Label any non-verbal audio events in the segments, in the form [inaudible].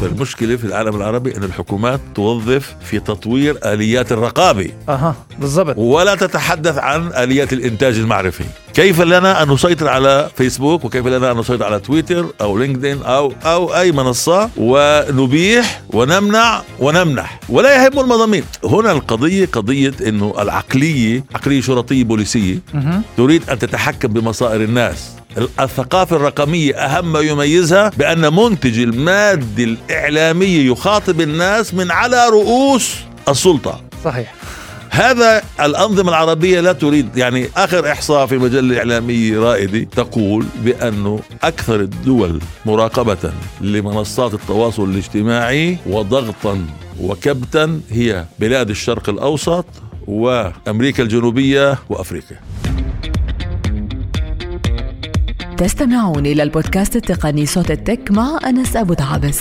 اكبر مشكله في العالم العربي إن الحكومات توظف في تطوير آليات الرقابة. أها بالضبط. ولا تتحدث عن آليات الإنتاج المعرفي. كيف لنا أن نسيطر على فيسبوك؟ وكيف لنا أن نسيطر على تويتر أو لينكدين أو أو أي منصة؟ ونبيح ونمنع ونمنح. ولا يهم المضامين. هنا القضية قضية إنه العقلية عقلية شرطية بوليسية. تريد أن تتحكم بمصائر الناس. الثقافة الرقمية أهم ما يميزها بأن منتج المادة الإعلامية يخاطب الناس من على رؤوس السلطة. صحيح. هذا الأنظمة العربية لا تريد يعني آخر إحصاء في مجلة إعلامية رائدة تقول بأنه أكثر الدول مراقبة لمنصات التواصل الاجتماعي وضغطا وكبتا هي بلاد الشرق الأوسط وأمريكا الجنوبية وأفريقيا. تستمعون إلى البودكاست التقني صوت التك مع أنس أبو دعابس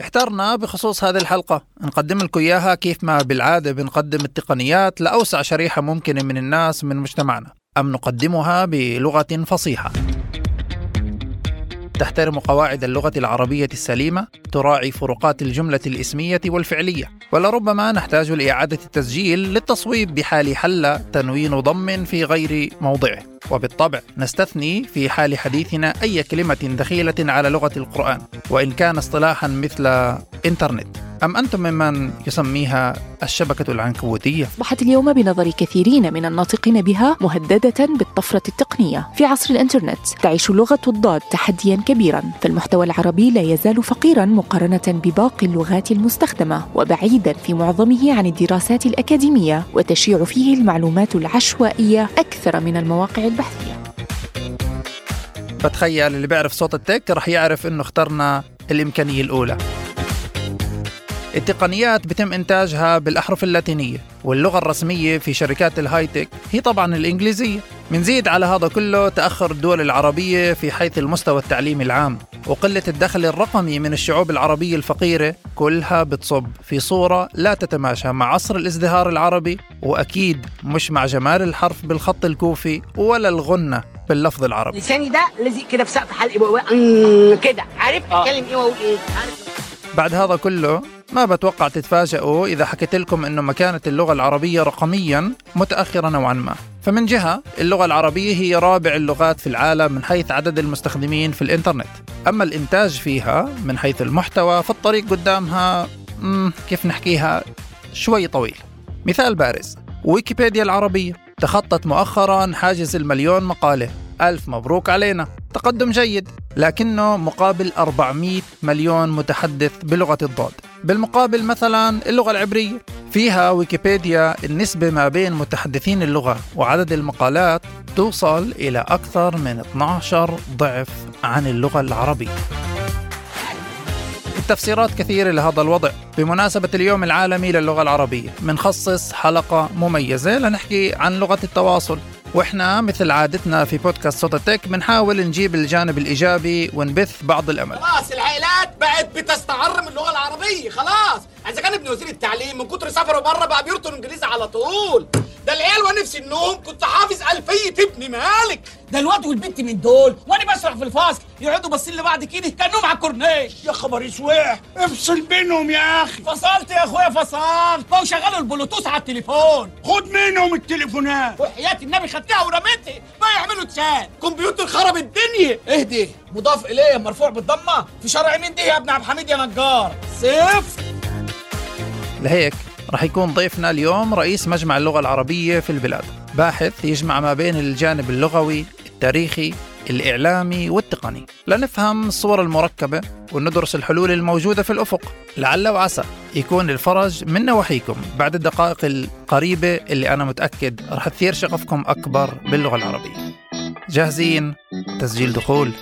احترنا بخصوص هذه الحلقة. نقدم لكم إياها كيف ما بالعادة بنقدم التقنيات لأوسع شريحة ممكنة من الناس من مجتمعنا. أم نقدمها بلغة فصيحة. تحترم قواعد اللغة العربية السليمة تراعي فروقات الجملة الإسمية والفعلية. ولربما نحتاج لإعادة التسجيل للتصويب بحال حل تنوين ضم في غير موضعه. وبالطبع نستثني في حال حديثنا أي كلمة دخيلة على لغة القرآن وإن كان اصطلاحا مثل إنترنت. أم أنتم ممن يسميها الشبكة العنكبوتية؟ أصبحت اليوم بنظر كثيرين من الناطقين بها مهددة بالطفرة التقنية في عصر الإنترنت. تعيش لغة الضاد تحديا كبيرا فالمحتوى العربي لا يزال فقيرا مقارنة بباقي اللغات المستخدمة وبعيدا في معظمه عن الدراسات الأكاديمية وتشيع فيه المعلومات العشوائية أكثر من المواقع البحثية. بتخيل اللي بيعرف صوت التك رح يعرف إنه اخترنا الإمكانية الأولى. التقنيات بتم إنتاجها بالأحرف اللاتينية واللغة الرسمية في شركات الهاي تك هي طبعا الإنجليزية. منزيد على هذا كله تأخر الدول العربية في حيث المستوى التعليمي العام وقلة الدخل الرقمي من الشعوب العربية الفقيرة كلها بتصب في صورة لا تتماشى مع عصر الازدهار العربي وأكيد مش مع جمال الحرف بالخط الكوفي ولا الغنة باللفظ العربي. لساني ده لازق كده في سقف حلقي أمم كده عارف؟ أتكلم إيه وأقول إيه؟ عارف؟ بعد هذا كله ما بتوقع تتفاجئوا إذا حكيت لكم أنه مكانة اللغة العربية رقميا متأخرة نوعا ما. فمن جهة اللغة العربية هي رابع اللغات في العالم من حيث عدد المستخدمين في الإنترنت. أما الإنتاج فيها من حيث المحتوى فالطريق قدامها كيف نحكيها شوي طويل. مثال بارز ويكيبيديا العربية. تخطت مؤخرا حاجز المليون مقالة. ألف مبروك علينا. تقدم جيد لكنه مقابل 400 مليون متحدث بلغة الضاد. بالمقابل مثلا اللغة العبرية. فيها ويكيبيديا النسبة ما بين متحدثين اللغة وعدد المقالات توصل إلى أكثر من 12 ضعف عن اللغة العربية. التفسيرات كثيرة لهذا الوضع. بمناسبة اليوم العالمي للغة العربية منخصص حلقة مميزة لنحكي عن لغة التواصل. وإحنا مثل عادتنا في بودكاست صوت التك بنحاول نجيب الجانب الإيجابي ونبث بعض الأمل. خلاص العائلات بقت بتستعر من اللغة العربية خلاص. إذا كان ابن وزير التعليم من كتر سفره بره بقى بيرطل إنجليزي على طول. ده العيال ونفس النوم كنت حافظ ألفية ابن مالك. ده الواد والبنت من دول. وأنا بشرح في الفصل. يقعدوا باصين لبعض كده كأنهم على الكورنيش. يا خبر اسوح افصل بينهم يا أخي. فصلت يا أخويا فصلت. بقوا شغلوا البلوتوث على التليفون. خد منهم التليفونات. وحياة النبي خدتها ورميتها. ما يعملوا تشات. كمبيوتر خرب الدنيا. اهدي. مضاف إليه مرفوع بالضمة. في شرع مين دي يا ابن عبد الحميد يا نجار. صفر. لهيك رح يكون ضيفنا اليوم رئيس مجمع اللغة العربية في البلاد. باحث يجمع ما بين الجانب اللغوي التاريخي الإعلامي والتقني. لنفهم الصور المركبة وندرس الحلول الموجودة في الأفق. لعل وعسى يكون الفرج من نواحيكم. بعد الدقائق القريبة اللي أنا متأكد رح تثير شغفكم أكبر باللغة العربية. جاهزين؟ تسجيل دخول.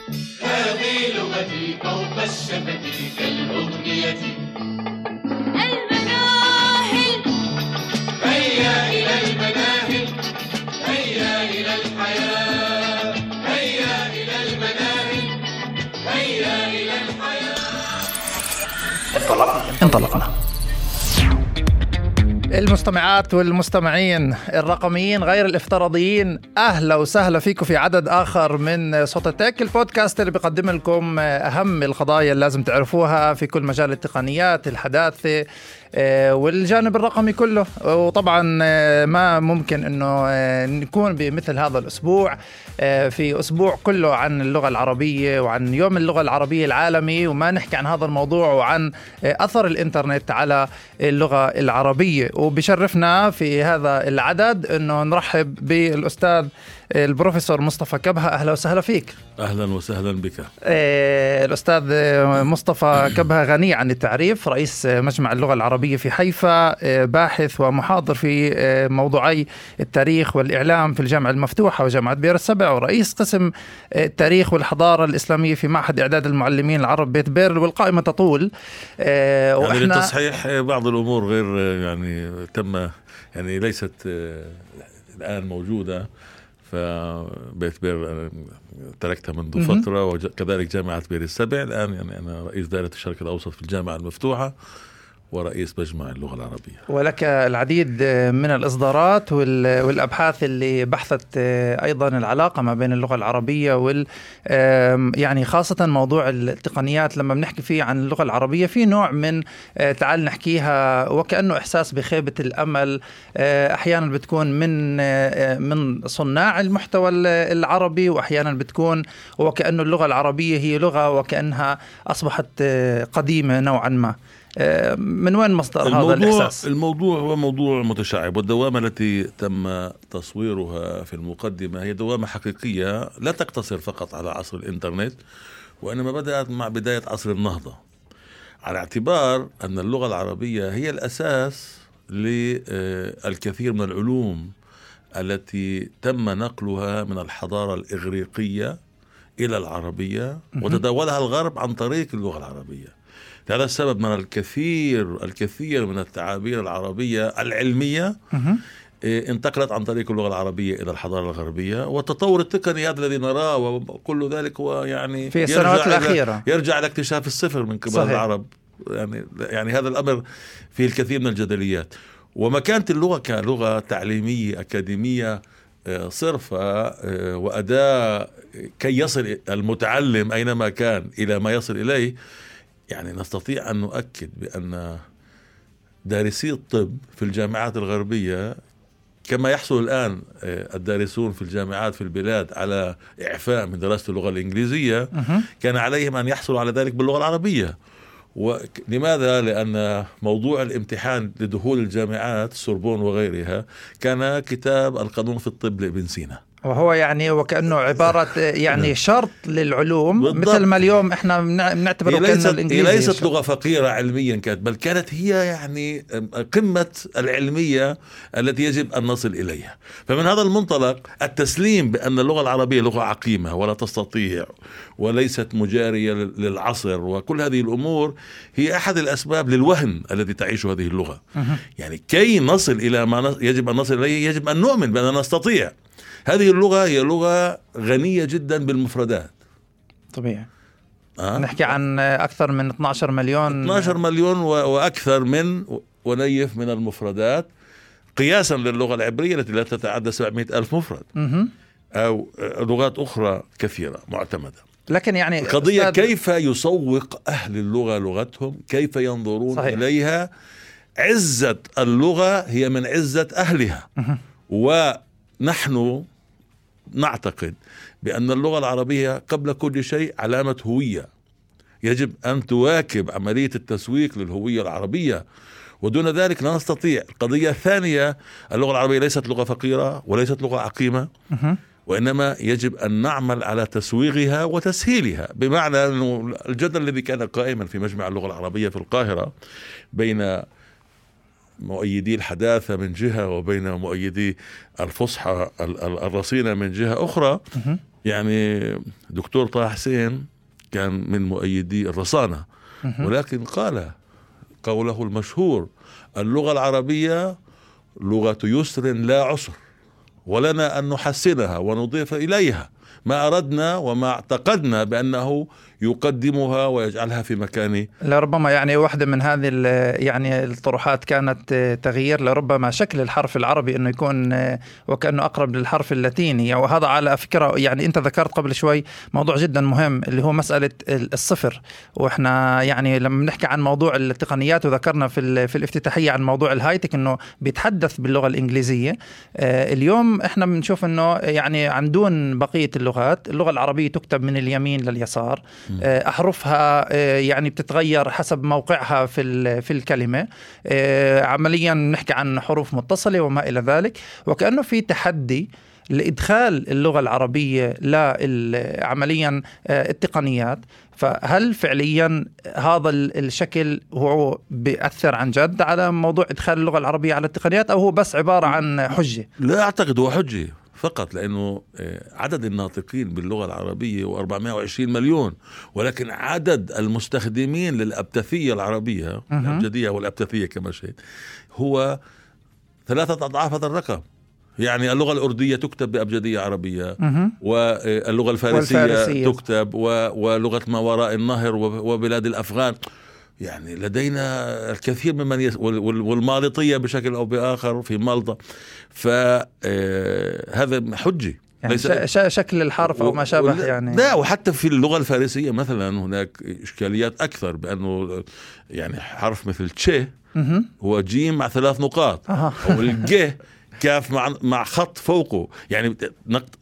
الحياة انطلقنا. المستمعات والمستمعين الرقميين غير الافتراضيين أهلا وسهلا فيكم في عدد آخر من صوت التك البودكاست اللي بيقدم لكم أهم القضايا اللي لازم تعرفوها في كل مجال التقنيات الحداثة والجانب الرقمي كله. وطبعا آه، ما ممكن إنه آه، نكون بمثل هذا الأسبوع. في أسبوع كله عن اللغة العربية وعن يوم اللغة العربية العالمي وما نحكي عن هذا الموضوع وعن أثر الإنترنت على اللغة العربية. وبشرفنا في هذا العدد إنه نرحب بالأستاذ البروفيسور مصطفى كبهة أهلا وسهلا فيك. أهلا وسهلا بك. آه، الأستاذ مصطفى كبهة غني عن التعريف رئيس مجمع اللغة العربية في حيفا آه، باحث ومحاضر في آه، موضوعي التاريخ والإعلام في الجامعة المفتوحة وجامعة بير السبع ورئيس قسم التاريخ والحضارة الإسلامية في معهد إعداد المعلمين العرب بيت بيرل والقائمة تطول. يعني للتصحيح بعض الأمور غير يعني تم يعني ليست الآن موجودة. فبيت بير تركتها منذ فترة وكذلك جامعة بير السبع. الآن يعني أنا رئيس دائرة الشرق الأوسط في الجامعة المفتوحة. ورئيس مجمع اللغة العربية. ولك العديد من الإصدارات والأبحاث اللي بحثت أيضا العلاقة ما بين اللغة العربية وال يعني خاصة موضوع التقنيات. لما بنحكي فيه عن اللغة العربية في نوع من آه، تعال نحكيها وكأنه إحساس بخيبة الأمل. آه، أحيانا بتكون من آه، من صناع المحتوى العربي وأحيانا بتكون وكأنه اللغة العربية هي لغة وكأنها أصبحت قديمة نوعا ما. من وين مصدر هذا الإحساس؟ الموضوع هو موضوع متشعب والدوامة التي تم تصويرها في المقدمة هي دوامة حقيقية لا تقتصر فقط على عصر الإنترنت وإنما بدأت مع بداية عصر النهضة على اعتبار أن اللغة العربية هي الأساس للكثير من العلوم التي تم نقلها من الحضارة الإغريقية إلى العربية وتداولها الغرب عن طريق اللغة العربية لهذا السبب من الكثير الكثير من التعابير العربية العلمية إيه، انتقلت عن طريق اللغة العربية إلى الحضارة الغربية والتطور التقني هذا الذي نراه وكل ذلك هو يعني في السنوات الأخيرة. يرجع إلى اكتشاف الصفر من قبل صحيح. العرب. يعني يعني هذا الأمر فيه الكثير من الجدليات. ومكانة اللغة كلغة تعليمية أكاديمية إيه، صرفة إيه، وأداة كي يصل المتعلم أينما كان إلى ما يصل إليه يعني نستطيع أن نؤكد بأن دارسي الطب في الجامعات الغربية كما يحصل الآن آه، الدارسون في الجامعات في البلاد على إعفاء من دراسة اللغة الإنجليزية كان عليهم أن يحصلوا على ذلك باللغة العربية. ولماذا؟ لأن موضوع الامتحان لدخول الجامعات السوربون وغيرها كان كتاب القانون في الطب لابن سينا. وهو يعني وكأنه [laughs] عبارة يعني شرط للعلوم بالضبط. مثل ما اليوم إحنا بنعتبره ليست الإنجليزي هي ليست لغة فقيرة علميا كانت بل كانت هي يعني قمة العلمية التي يجب أن نصل إليها. فمن هذا المنطلق التسليم بأن اللغة العربية لغة عقيمة ولا تستطيع وليست مجارية للعصر وكل هذه الأمور هي أحد الأسباب للوهن الذي تعيشه هذه اللغة. يعني كي نصل إلى ما يجب أن نصل إليه يجب أن نؤمن بأننا نستطيع. هذه اللغة هي لغة غنية جدا بالمفردات. طبيعي. أه؟ نحكي عن أكثر من 12 مليون. 12 مليون وأكثر من ونيف من المفردات. قياسا للغة العبرية التي لا تتعدى 700 ألف مفرد. أو لغات أخرى كثيرة معتمدة. لكن يعني قضية كيف يسوق أهل اللغة لغتهم؟ كيف ينظرون صحيح. إليها؟ عزة اللغة هي من عزة أهلها. ونحن نعتقد بأن اللغة العربية قبل كل شيء علامة هوية. يجب أن تواكب عملية التسويق للهوية العربية. ودون ذلك لا نستطيع. القضية الثانية اللغة العربية ليست لغة فقيرة وليست لغة عقيمة. وإنما يجب أن نعمل على تسويغها وتسهيلها. بمعنى أنه الجدل الذي كان قائما في مجمع اللغة العربية في القاهرة بين مؤيدي الحداثة من جهة وبين مؤيدي الفصحى الرصينة من جهة أخرى. يعني دكتور طه حسين كان من مؤيدي الرصانة ولكن قال قوله المشهور اللغة العربية لغة يسر لا عسر ولنا أن نحسنها ونضيف إليها ما أردنا وما اعتقدنا بأنه يقدمها ويجعلها في مكان لربما يعني واحدة من هذه يعني الطروحات كانت تغيير لربما شكل الحرف العربي إنه يكون وكأنه أقرب للحرف اللاتيني. وهذا على فكرة يعني أنت ذكرت قبل شوي موضوع جدا مهم اللي هو ال- الصفر. وإحنا يعني لما بنحكي عن موضوع التقنيات وذكرنا في في الافتتاحية عن موضوع الهايتك إنه بيتحدث باللغة الإنجليزية. آه، اليوم إحنا بنشوف إنه يعني عن دون بقية اللغات اللغة العربية تكتب من اليمين لليسار. أحرفها آه، يعني بتتغير حسب موقعها في في الكلمة. آه، عمليا نحكي عن حروف متصلة وما إلى ذلك. وكأنه في تحدي لإدخال اللغة العربية عمليا آه، التقنيات. فهل فعليا هذا ال- الشكل هو بيأثر عن جد على موضوع إدخال اللغة العربية على التقنيات أو هو بس عبارة عن حجة؟ لا أعتقد هو حجة. فقط لأنه آه، عدد الناطقين باللغة العربية هو 420 مليون ولكن عدد المستخدمين للأبتثية العربية مهم. الأبجدية والأبتثية كما شيء هو ثلاثة أضعاف هذا الرقم يعني اللغة الأردية تكتب بأبجدية عربية مهم. واللغة الفارسية, والفارسية. تكتب و- ولغة ما وراء النهر وب- وبلاد الأفغان يعني لدينا الكثير ممن يس وال- وال- والمالطية بشكل أو بآخر في مالطا. فهذا حجه يعني ليس- شكل الحرف أو ما شابه يعني. لا وحتى في اللغة الفارسية مثلا هناك إشكاليات أكثر بأنه يعني حرف مثل تشي. هو جيم مع ثلاث نقاط. أو الج كاف مع مع خط فوقه. يعني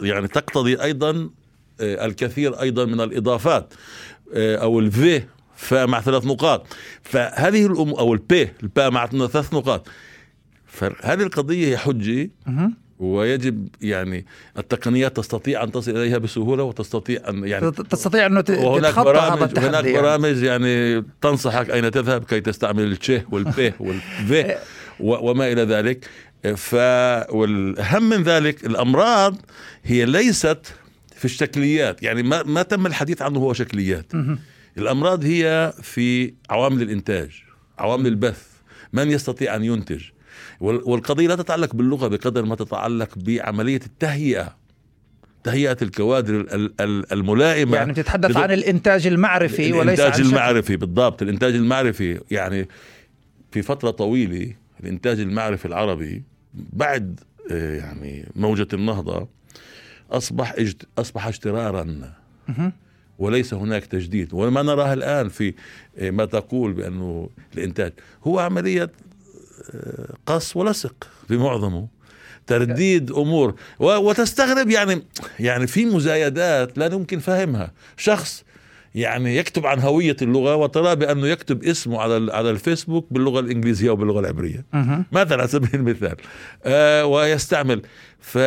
يعني تقتضي أيضا آه، الكثير أيضا من الإضافات. آه، أو الفي فا مع ثلاث نقاط فهذه الأم أو البي الباء مع ثلاث نقاط فهذه القضية هي حجة مهم. ويجب يعني التقنيات تستطيع أن تصل إليها بسهولة وتستطيع أن يعني تستطيع أنه وهناك برامج هناك يعني. برامج يعني تنصحك أين تذهب كي تستعمل التشه والبي [laughs] والفي وما إلى ذلك ف والأهم من ذلك الأمراض هي ليست في الشكليات يعني ما ما تم الحديث عنه هو شكليات. الأمراض هي في عوامل الإنتاج عوامل البث من يستطيع أن ينتج وال- والقضية لا تتعلق باللغة بقدر ما تتعلق بعملية التهيئة تهيئة الكوادر ال- ال- الملائمة يعني بتتحدث عن الإنتاج المعرفي وليس عن الانتاج. المعرفي بالضبط الإنتاج المعرفي يعني في فترة طويلة الإنتاج المعرفي العربي بعد آه، يعني موجة النهضة أصبح أصبح اشترارا مهم. وليس هناك تجديد. وما نراه الآن في آه، ما تقول بأنه الإنتاج. هو عملية آه، قص ولصق في معظمه. ترديد أمور. وتستغرب يعني يعني في مزايدات لا يمكن فهمها. شخص يعني يكتب عن هوية اللغة وترى بأنه يكتب اسمه على على الفيسبوك باللغة الإنجليزية وباللغة العبرية. مهم. مثلا على سبيل المثال. آه ويستعمل. ف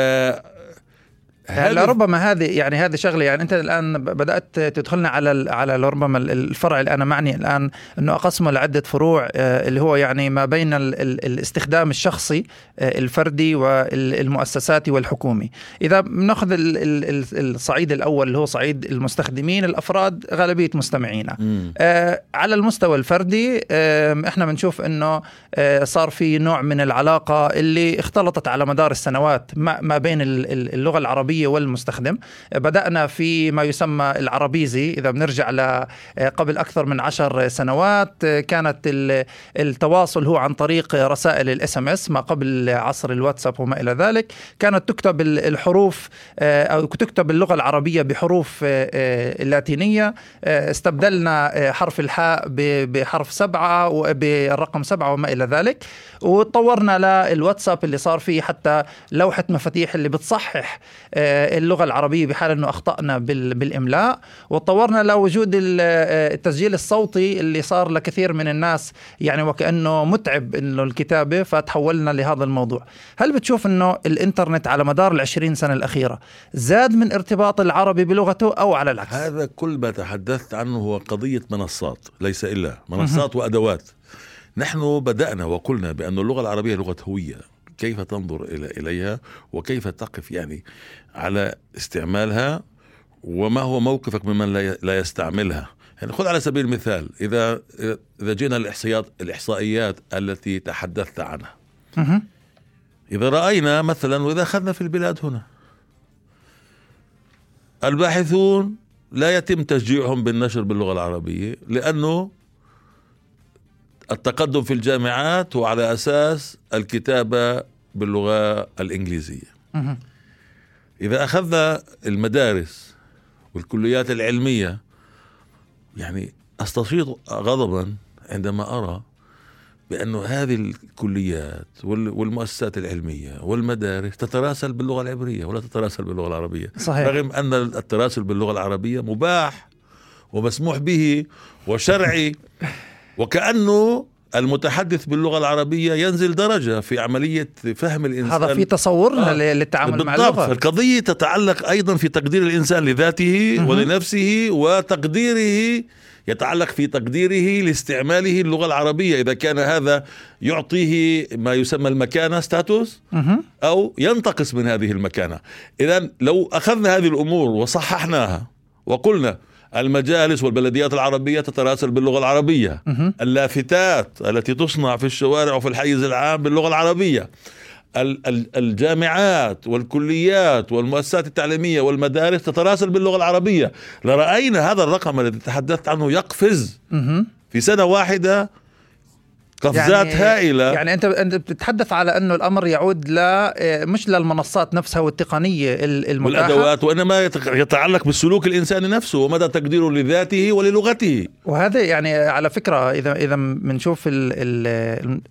يعني هذا- ربما هذه يعني هذه شغله يعني انت الآن بدأت تدخلنا على على ربما ال- الفرع اللي أنا معني الآن إنه اقسمه لعدة فروع آه، اللي هو يعني ما بين ال ال الاستخدام الشخصي آه، الفردي والمؤسساتي والحكومي. إذا بناخذ ال- ال- ال- الصعيد الأول اللي هو صعيد المستخدمين الأفراد غالبية مستمعينا. آه، على المستوى الفردي آه، إحنا بنشوف إنه آه، صار في نوع من العلاقة اللي اختلطت على مدار السنوات ما بين ال- ال- اللغة العربية والمستخدم. آه، بدأنا في ما يسمى العربيزي إذا بنرجع ل آه، قبل أكثر من عشر سنوات كانت ال- التواصل هو عن طريق رسائل الإس إم إس ما قبل عصر الواتساب وما إلى ذلك. كانت تكتب ال- الحروف آه، أو تكتب اللغة العربية بحروف آه، آه، اللاتينيه آه، استبدلنا حرف الحاء بحرف سبعة وبالرقم سبعة وما إلى ذلك. وتطورنا للواتساب اللي صار فيه حتى لوحة مفاتيح اللي بتصحح آه، اللغة العربية بحال أنه أخطأنا بال- بالإملاء. وتطورنا لوجود آه، التسجيل الصوتي اللي صار لكثير من الناس يعني وكأنه متعب إنه الكتابة فتحولنا لهذا الموضوع. هل بتشوف أنه الإنترنت على مدار العشرين سنة الأخيرة زاد من ارتباط العربي بلغته أو على العكس؟ هذا كل ما تحدثت عنه هو قضية منصات ليس إلا منصات وأدوات. نحن بدأنا وقلنا بأن اللغة العربية لغة هوية. كيف تنظر إلى إليها وكيف تقف يعني على استعمالها وما هو موقفك ممن لا يستعملها. يعني خذ على سبيل المثال إذا إذا جينا الإحصائيات الإحصائيات التي تحدثت عنها. إذا رأينا مثلا وإذا أخذنا في البلاد هنا. الباحثون لا يتم تشجيعهم بالنشر باللغة العربية لأنه التقدم في الجامعات هو على أساس الكتابة باللغة الإنجليزية مهم. إذا أخذنا المدارس والكليات العلمية يعني أستشيط غضبا عندما أرى بأن هذه الكليات وال- والمؤسسات العلمية والمدارس تتراسل باللغة العبرية ولا تتراسل باللغة العربية صحيح. رغم أن التراسل باللغة العربية مباح ومسموح به وشرعي [laughs] وكأنه المتحدث باللغة العربية ينزل درجة في عملية فهم الإنسان هذا في تصورنا آه. للتعامل مع اللغة القضية تتعلق أيضا في تقدير الإنسان لذاته مهم. ولنفسه وتقديره يتعلق في تقديره لاستعماله اللغة العربية إذا كان هذا يعطيه ما يسمى المكانة ستاتوس. أو ينتقص من هذه المكانة إذا لو أخذنا هذه الأمور وصححناها وقلنا المجالس والبلديات العربية تتراسل باللغة العربية. اللافتات التي تصنع في الشوارع وفي الحيز العام باللغة العربية ال- ال- الجامعات والكليات والمؤسسات التعليمية والمدارس تتراسل باللغة العربية لرأينا هذا الرقم الذي تحدثت عنه يقفز. في سنة واحدة قفزات هائلة يعني أنت أنت بتتحدث على أنه الأمر يعود ل آه، مش للمنصات نفسها والتقنية ال- المتاحة والأدوات وإنما يتعلق بالسلوك الإنساني نفسه ومدى تقديره لذاته وللغته وهذا يعني على فكرة إذا إذا بنشوف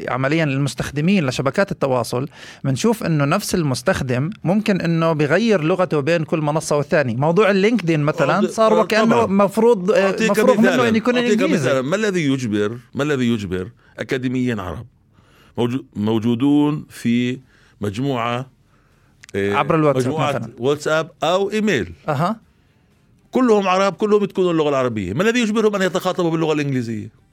عمليا المستخدمين لشبكات التواصل بنشوف إنه نفس المستخدم ممكن إنه بيغير لغته بين كل منصة والثانية موضوع اللينكدين مثلا صار آه، وكأنه. مفروض آه، مفروغ منه. ان يكون إنجليزي. ما الذي يجبر ما الذي يجبر أكاديميين عرب موجو- موجودون في مجموعة آه، عبر الواتساب مجموعة. واتساب أو إيميل أها كلهم عرب كلهم يتكلمون اللغة العربية ما الذي يجبرهم أن يتخاطبوا باللغة الإنجليزية.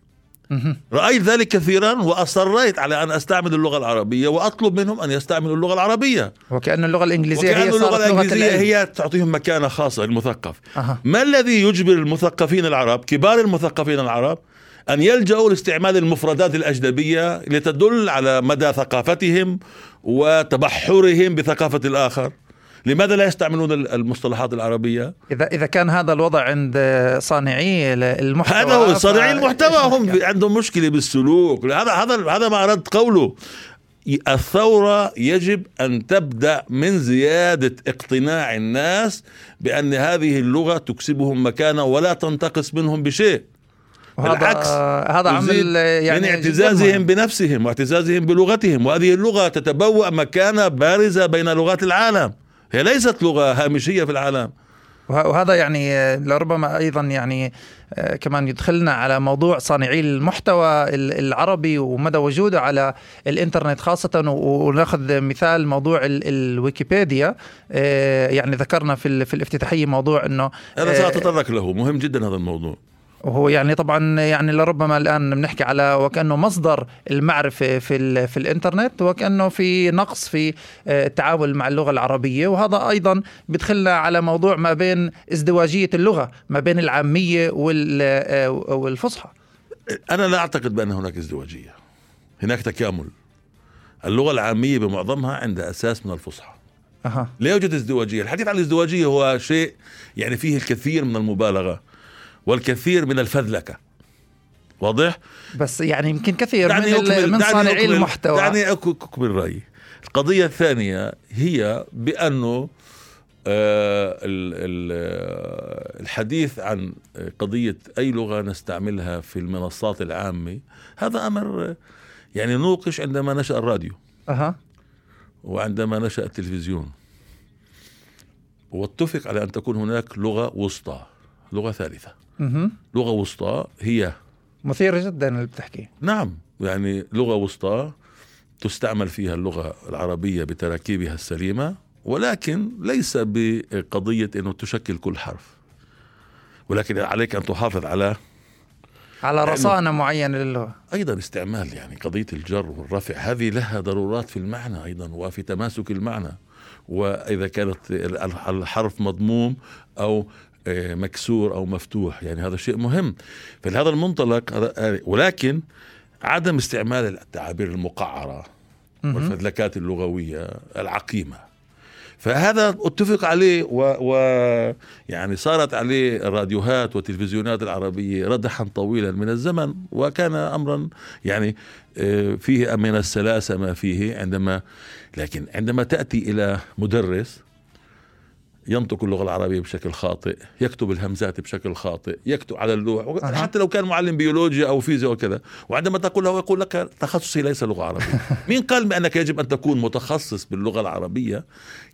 رأيت ذلك كثيرا وأصريت على أن أستعمل اللغة العربية وأطلب منهم أن يستعملوا اللغة العربية وكأن اللغة الإنجليزية هي وكأن اللغة صارت لغة الإنجليزية العلم. هي تعطيهم مكانة خاصة المثقف أها. ما الذي يجبر المثقفين العرب كبار المثقفين العرب أن يلجأوا لاستعمال المفردات الأجنبية لتدل على مدى ثقافتهم وتبحرهم بثقافة الآخر. لماذا لا يستعملون المصطلحات العربية؟ اذا إذا كان هذا الوضع عند صانعي المحتوى هذا هو صانعي المحتوى هم عندهم مشكلة بالسلوك. هذا هذا هذا ما أردت قوله. الثورة يجب أن تبدأ من زيادة اقتناع الناس بأن هذه اللغة تكسبهم مكانة ولا تنتقص منهم بشيء. وهذا بالعكس هذا عمل يعني من اعتزازهم. بنفسهم واعتزازهم بلغتهم وهذه اللغة تتبوأ مكانة بارزة بين لغات العالم. هي ليست لغة هامشية في العالم. وه- وهذا يعني آه، لربما أيضا يعني آه، كمان يدخلنا على موضوع صانعي المحتوى ال- العربي ومدى وجوده على الإنترنت خاصة ونأخذ مثال موضوع ال- الويكيبيديا. آه، يعني ذكرنا في في الافتتاحية موضوع إنه أنا آه، سأتطرق له مهم جدا هذا الموضوع. وهو يعني طبعا يعني لربما الآن بنحكي على وكأنه مصدر المعرفة في ال- في الإنترنت وكأنه في نقص في آه، التعامل مع اللغة العربية. وهذا أيضا بيدخلنا على موضوع ما بين ازدواجية اللغة ما بين العامية آه، والفصحى. أنا لا أعتقد بأن هناك ازدواجية. هناك تكامل. اللغة العامية بمعظمها عندها أساس من الفصحى. أها. لا يوجد ازدواجية. الحديث عن الازدواجية هو شيء يعني فيه الكثير من المبالغة. والكثير من الفذلكة. واضح؟ بس يعني يمكن كثير من, دعني أكمل- من صانعي أكمل- المحتوى. دعني أكمل رأيي. القضية الثانية هي بأنه آه، آه، الحديث عن قضية أي لغة نستعملها في المنصات العامة هذا أمر آه، يعني نوقش عندما نشأ الراديو. أها. وعندما نشأ التلفزيون. واتفق على أن تكون هناك لغة وسطى لغة ثالثة. لغة وسطى هي. مثير جدا اللي بتحكي. نعم يعني لغة وسطى تستعمل فيها اللغة العربية بتراكيبها السليمة ولكن ليس بقضية أنه تشكل كل حرف. ولكن عليك أن تحافظ على على رصانة معينة للغة. أيضا استعمال يعني قضية الجر والرفع. هذه لها ضرورات في المعنى أيضا وفي تماسك المعنى. وإذا كانت الحرف مضموم أو مكسور أو مفتوح يعني هذا شيء مهم فلهذا المنطلق هذا- ولكن عدم استعمال التعابير المقعرة مهم. والفذلكات اللغوية العقيمة فهذا اتفق عليه و, و يعني صارت عليه الراديوهات والتلفزيونات العربية ردحا طويلا من الزمن وكان امرا يعني آه، فيه من السلاسة ما فيه عندما لكن عندما تأتي إلى مدرس ينطق اللغة العربية بشكل خاطئ، يكتب الهمزات بشكل خاطئ، يكتب على اللوح. حتى لو كان معلم بيولوجيا أو فيزياء وكذا، وعندما تقول له يقول لك تخصصي ليس لغة عربية. [laughs] مين قال بأنك يجب أن تكون متخصص باللغة العربية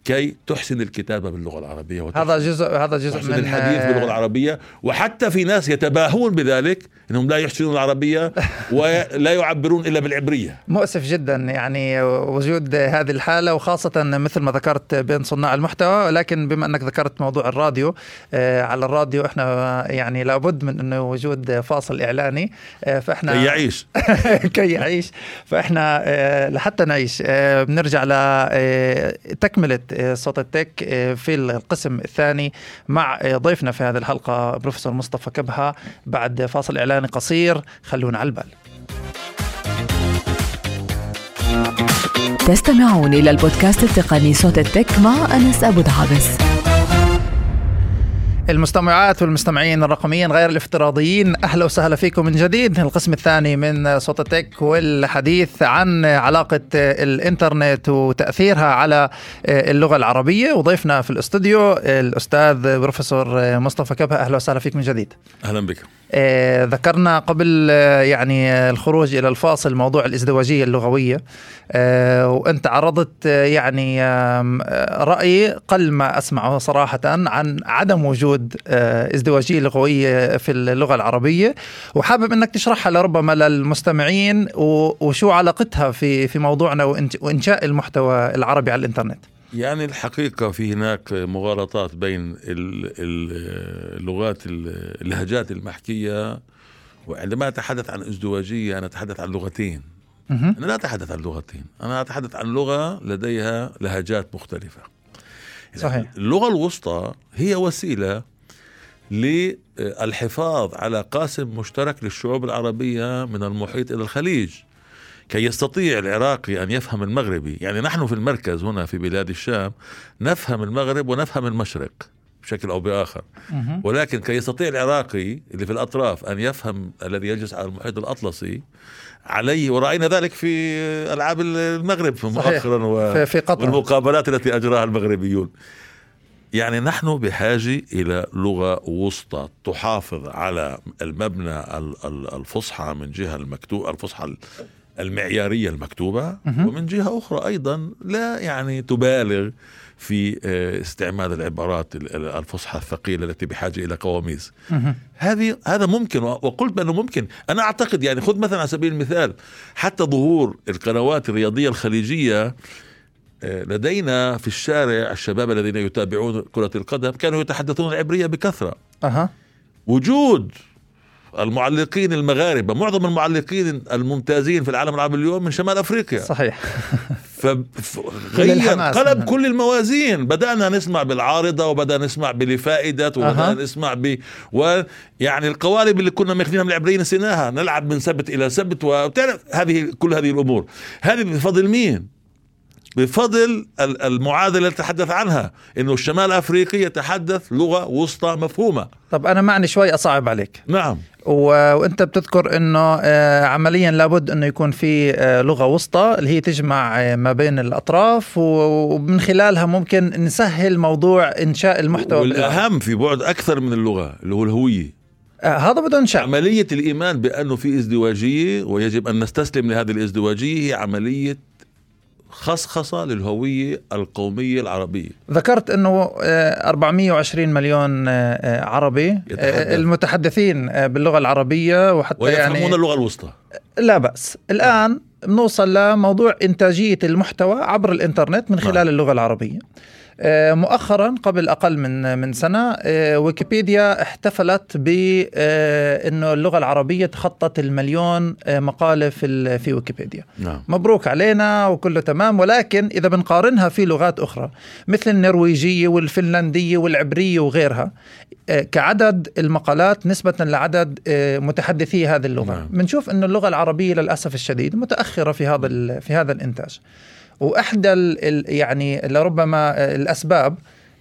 كي تحسن الكتابة باللغة العربية وتحسن هذا جزء هذا جزء تحسن من الحديث باللغة العربية. وحتى في ناس يتباهون بذلك إنهم لا يحسنون العربية [laughs] ولا يعبرون إلا بالعبرية. مؤسف جدا يعني وجود هذه الحالة وخاصة مثل ما ذكرت بين صناع المحتوى. لكن بما أنك ذكرت موضوع الراديو آه، على الراديو إحنا يعني لابد من إنه وجود فاصل إعلاني. آه، فإحنا كي يعيش. [laughs] كي يعيش. فإحنا آه، لحتى نعيش. بنرجع لتكمله صوت التك آه، في القسم الثاني مع آه، ضيفنا في هذه الحلقة بروفيسور مصطفى كبهة. بعد فاصل اعلاني قصير خلونا على البال. تستمعون إلى البودكاست التقني صوت التك مع أنس أبو دعابس المستمعات والمستمعين الرقميين غير الافتراضيين أهلا وسهلا فيكم من جديد. القسم الثاني من صوت التك والحديث عن علاقة الإنترنت وتأثيرها على اللغة العربية. وضيفنا في الاستوديو الأستاذ بروفيسور مصطفى كبهه أهلا وسهلا فيك من جديد. أهلا بك. آه، ذكرنا قبل آه، يعني آه، الخروج إلى الفاصل موضوع الازدواجية اللغوية. آه، وأنت عرضت يعني رأي قل ما أسمعه صراحة عن عدم وجود آه، ازدواجية لغوية في اللغة العربية. وحابب إنك تشرحها لربما للمستمعين وشو علاقتها في في موضوعنا وإنشاء المحتوى العربي على الإنترنت. يعني الحقيقة في هناك مغالطات بين ال- ال- اللغات ال- اللهجات المحكية. وعندما أتحدث عن ازدواجية أنا أتحدث عن لغتين. أنا لا أتحدث عن لغتين. أنا أتحدث عن لغة لديها لهجات مختلفة. صحيح. اللغة الوسطى هي وسيلة للحفاظ على قاسم مشترك للشعوب العربية من المحيط إلى الخليج كي يستطيع العراقي أن يفهم المغربي يعني نحن في المركز هنا في بلاد الشام نفهم المغرب ونفهم المشرق بشكل بآخر مهم. ولكن كي يستطيع العراقي اللي في الأطراف أن يفهم الذي يجلس على المحيط الأطلسي عليه ورأينا ذلك في ألعاب المغرب. مؤخرا و... في, قطر والمقابلات التي أجراها المغربيون يعني نحن بحاجة إلى لغة وسطى تحافظ على المبنى ال- ال- الفصحى من جهة المكتوب الفصحى المعيارية المكتوبة. ومن جهة أخرى أيضا لا يعني تبالغ في آه، استعمال العبارات ال- ال- الفصحى الثقيلة التي بحاجة إلى قواميس. هذه هذا ممكن وقلت بأنه ممكن. أنا أعتقد يعني خذ مثلا على سبيل المثال حتى ظهور القنوات الرياضية الخليجية آه، لدينا في الشارع الشباب الذين يتابعون كرة القدم كانوا يتحدثون العبرية بكثرة. أها. وجود المعلقين المغاربة معظم المعلقين الممتازين في العالم العربي اليوم من شمال أفريقيا صحيح فغير قلب. كل الموازين بدأنا نسمع بالعارضة وبدأنا نسمع بلفائدة وبدأنا أها. نسمع ب ويعني القوالب اللي كنا ماخذينها من العبريين نسيناها نلعب من سبت إلى سبت وبتعرف هذه كل هذه الأمور هذه بفضل مين؟ بفضل ال- المعادلة اللي تحدث عنها إنه الشمال الافريقي يتحدث لغة وسطى مفهومة. طب أنا معني شوي أصعب عليك. نعم. و- وأنت بتذكر إنه آه، عمليا لابد إنه يكون في آه، لغة وسطى اللي هي تجمع آه، ما بين الأطراف و- ومن خلالها ممكن نسهل موضوع إنشاء المحتوى. والأهم في بعد أكثر من اللغة اللي هو الهوية. آه، هذا بده إنشاء. عملية الإيمان بأنه في ازدواجية ويجب أن نستسلم لهذه الازدواجية هي عملية خصخصة للهوية القومية العربية. ذكرت آه، 420 مليون آه، آه، عربي. يتحدث. آه، المتحدثين آه، باللغة العربية وحتى ويفهمون يعني اللغة الوسطى. لا بأس. الآن بنوصل لموضوع إنتاجية المحتوى عبر الإنترنت من خلال نعم. اللغة العربية. آه، مؤخرا قبل أقل من من سنة آه، ويكيبيديا احتفلت بانه اللغة العربية تخطت المليون آه، مقالة في في ويكيبيديا. نعم. مبروك علينا وكله تمام ولكن إذا بنقارنها في لغات أخرى مثل النرويجية والفنلندية والعبرية وغيرها آه، كعدد المقالات نسبة لعدد آه، متحدثي هذه اللغة. نعم. بنشوف إنه اللغة العربية للأسف الشديد متأخرة في هذا في هذا الإنتاج. وإحدى ال ال- يعني لربما الأسباب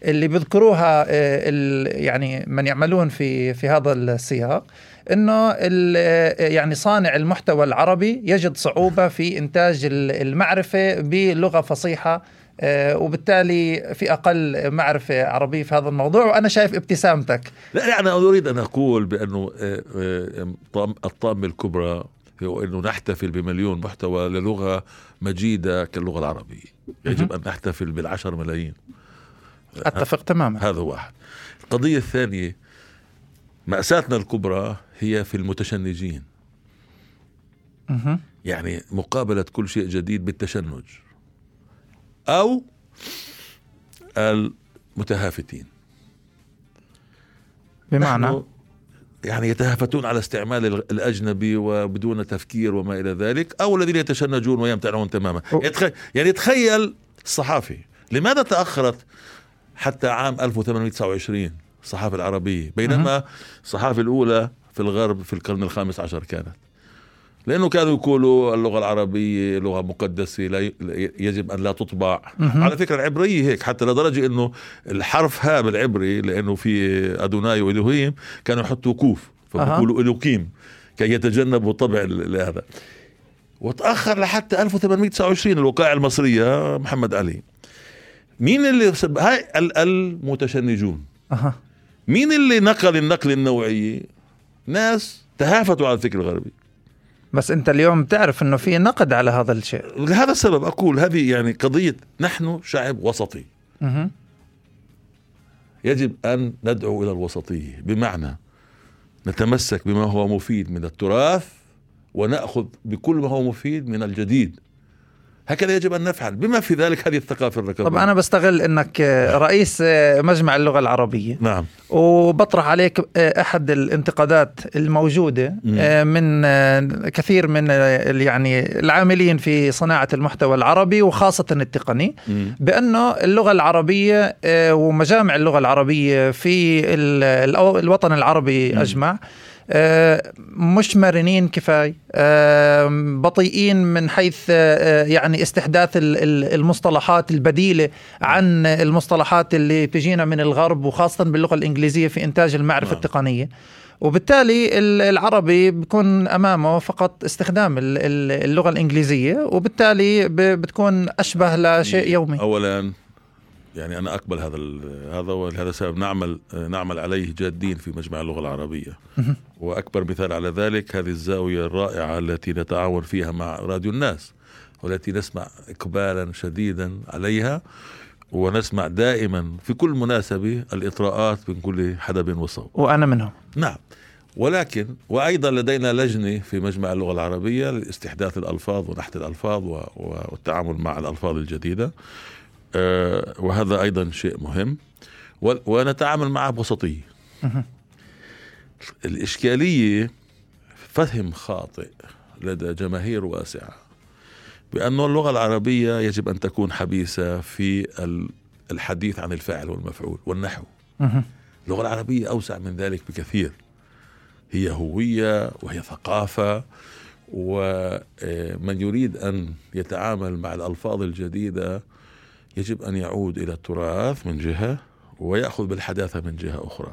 اللي بيذكروها آه، يعني من يعملون في في هذا السياق إنه آه، يعني صانع المحتوى العربي يجد صعوبة في إنتاج ال- المعرفة بلغة فصيحة آه، وبالتالي في أقل معرفة عربية في هذا الموضوع. وأنا شايف ابتسامتك. لا أن أقول بأنه آه، آه، طام- الطامة الكبرى هو أنه نحتفل بمليون محتوى للغة مجيدة كاللغة العربية. يجب أن نحتفل بالعشر ملايين. أتفق تماما. هذا واحد. القضية الثانية مأساتنا الكبرى هي في المتشنجين. يعني مقابلة كل شيء جديد بالتشنج. أو المتهافتين. بمعنى؟ يعني يتهافتون على استعمال ال- الأجنبي وبدون تفكير وما إلى ذلك أو الذين يتشنجون ويمتنعون تماما. يعني تخيل الصحافي لماذا تأخرت حتى عام 1829 الصحافة العربية؟ بينما الصحافة الأولى في الغرب في القرن الخامس عشر كانت. لأنه كانوا يقولوا اللغة العربية لغة مقدسة لا. يجب أن لا تطبع. على فكرة العبرية هيك حتى لدرجة أنه الحرف ها بالعبري لأنه في أدوناي وإلهيم كانوا يحطوا كوف فبيقولوا إلوكيم كي يتجنبوا طبع هذا وتأخر لحتى 1829 الوقائع المصرية محمد علي مين اللي سب... هاي ال- المتشنجون أها. مين اللي نقل النقل النوعية ناس تهافتوا على الفكر الغربي بس انت اليوم تعرف انه في نقد على هذا الشيء. لهذا السبب أقول هذه يعني قضية نحن شعب وسطي. مهم. يجب أن ندعو إلى الوسطية. بمعنى نتمسك بما هو مفيد من التراث ونأخذ بكل ما هو مفيد من الجديد. هكذا يجب أن نفعل. بما في ذلك هذه الثقافة الركبية طب أنا بستغل إنك آه، رئيس آه، مجمع اللغة العربية. نعم. وبطرح عليك آه، أحد الانتقادات الموجودة من كثير من يعني العاملين في صناعة المحتوى العربي وخاصة التقني. بأنه اللغة العربية ومجامع اللغة العربية في الوطن العربي. أجمع مش مرنين كفاية. آه، بطيئين من حيث آه، يعني استحداث ال- ال- المصطلحات البديلة عن المصطلحات اللي تجينا من الغرب وخاصة باللغة الإنجليزية في إنتاج المعرفة نعم. التقنية. وبالتالي ال- العربي بيكون أمامه فقط استخدام ال- ال- اللغة الإنجليزية وبالتالي بتكون أشبه لشيء يومي. اولا يعني أنا أقبل هذا هذا ولهذا السبب نعمل نعمل عليه جادين في مجمع اللغة العربية. وأكبر مثال على ذلك هذه الزاوية الرائعة التي نتعاون فيها مع راديو الناس والتي نسمع اقبالا شديدا عليها ونسمع دائما في كل مناسبة الإطراءات من كل حدب وصوب وأنا منهم. نعم. ولكن وأيضا لدينا لجنة في مجمع اللغة العربية لاستحداث الألفاظ ونحت و- والتعامل مع الألفاظ الجديدة. آه، وهذا أيضا شيء مهم. ونتعامل معه بوسطية. الإشكالية فهم خاطئ لدى جماهير واسعة بأن اللغة العربية يجب أن تكون حبيسة في ال- الحديث عن الفاعل والمفعول والنحو. اللغة العربية أوسع من ذلك بكثير هي هوية وهي ثقافة ومن يريد أن يتعامل مع الألفاظ الجديدة يجب أن يعود إلى التراث من جهة ويأخذ بالحداثة من جهة أخرى.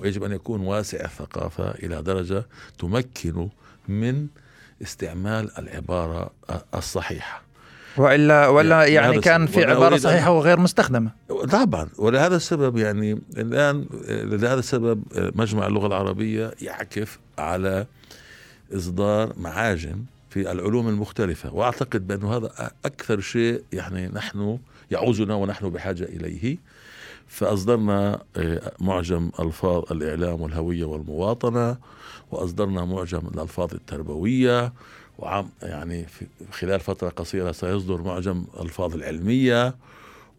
ويجب أن يكون واسع الثقافة إلى درجة تمكنه من استعمال العبارة الصحيحة. والا ولا يعني يعني كان. في عبارة صحيحة وغير مستخدمة. طبعا. ولهذا السبب يعني الآن لهذا السبب مجمع اللغة العربية يعكف على إصدار معاجم في العلوم المختلفة. وأعتقد بأن هذا أكثر شيء يعني نحن يعوزنا ونحن بحاجة إليه. فأصدرنا آه، معجم ألفاظ الإعلام والهوية والمواطنة وأصدرنا معجم الألفاظ التربوية وعام يعني في خلال فترة قصيرة سيصدر معجم الألفاظ العلمية.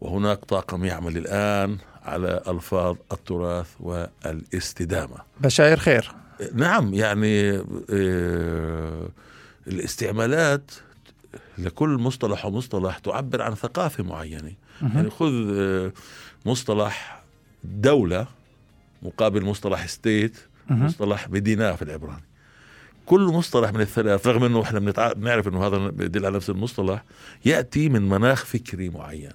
وهناك طاقم يعمل الآن على ألفاظ التراث والاستدامة. بشاير خير. نعم يعني آه، الاستعمالات لكل مصطلح ومصطلح تعبر عن ثقافة معينة. يعني خذ آه، مصطلح دولة مقابل مصطلح ستيت. مصطلح مدينة في العبراني. كل مصطلح من الثلاث رغم إنه إحنا بنتع... بنعرف إنه هذا بيدل على نفس المصطلح يأتي من مناخ فكري معين.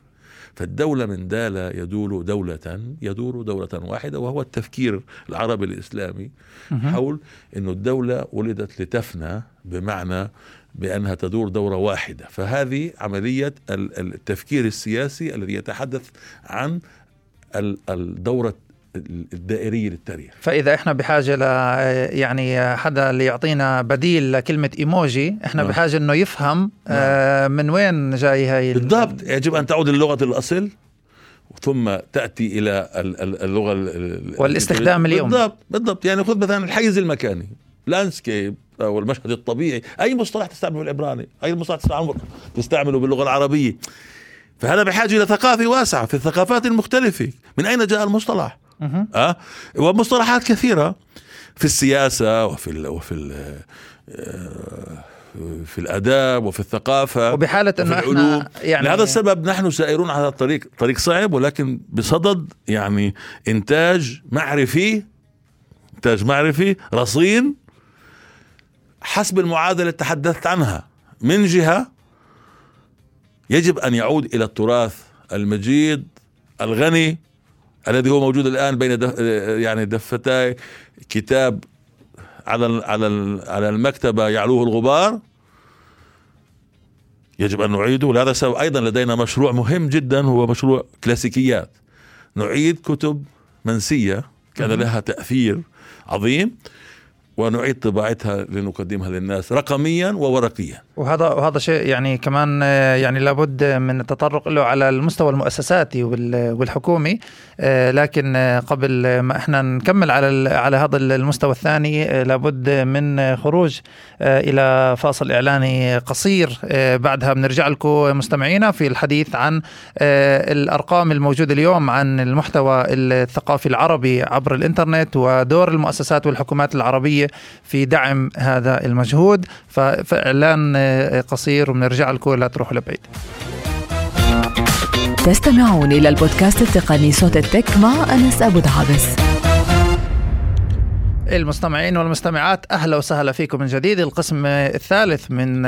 فالدولة من دال يدول دولة يدور دولة واحدة وهو التفكير العربي الإسلامي حول أن الدولة ولدت لتفنى بمعنى بأنها تدور دورة واحدة. فهذه عملية ال- التفكير السياسي الذي يتحدث عن ال- الدورة الدائرية للتاريخ. فإذا إحنا بحاجة ل يعني حدا اللي يعطينا بديل لكلمة إيموجي إحنا نعم. بحاجة إنه يفهم آه من وين جاي هاي ال- بالضبط. يجب أن تعود للغة الأصل ثم تأتي إلى ال- ال- اللغة ال- ال- والاستخدام اليوم. بالضبط بالضبط. يعني خذ مثلا الحيز المكاني لاندسكيب أو المشهد الطبيعي أي مصطلح تستعمله بالعبراني أي مصطلح تستعمله تستعمله باللغة العربية. فهذا بحاجة إلى ثقافة واسعة في الثقافات المختلفة من أين جاء المصطلح. أه؟ ومصطلحات كثيرة في السياسة وفي ال وفي ال آه، في الآداب وفي الثقافة وبحالة إنه إحنا يعني لهذا السبب نحن سائرون على الطريق طريق صعب ولكن بصدد يعني إنتاج معرفي إنتاج معرفي رصين حسب المعادلة اللي تحدثت عنها من جهة يجب أن يعود إلى التراث المجيد الغني الذي هو موجود الآن بين دف يعني دفتي كتاب على على على المكتبة يعلوه الغبار. يجب أن نعيده لهذا السبب أيضا لدينا مشروع مهم جدا هو مشروع كلاسيكيات. نعيد كتب منسية كان لها تأثير عظيم ونعيد طباعتها لنقدمها للناس رقميا وورقيا. وهذا وهذا شيء يعني كمان آه، يعني لابد من التطرق له على المستوى المؤسساتي وال- والحكومي. آه، لكن آه، قبل ما إحنا نكمل على على هذا المستوى الثاني لابد من خروج إلى فاصل إعلاني قصير. بعدها بنرجع لكم مستمعينا في الحديث عن الأرقام الموجودة اليوم عن المحتوى الثقافي العربي عبر الإنترنت ودور المؤسسات والحكومات العربية في دعم هذا المجهود. فإعلان قصير وبنرجع لكم لا تروحوا لبعيد. تستمعون إلى البودكاست التقني صوت التك مع أنس أبو دعابس المستمعين والمستمعات أهلا وسهلا فيكم من جديد. القسم الثالث من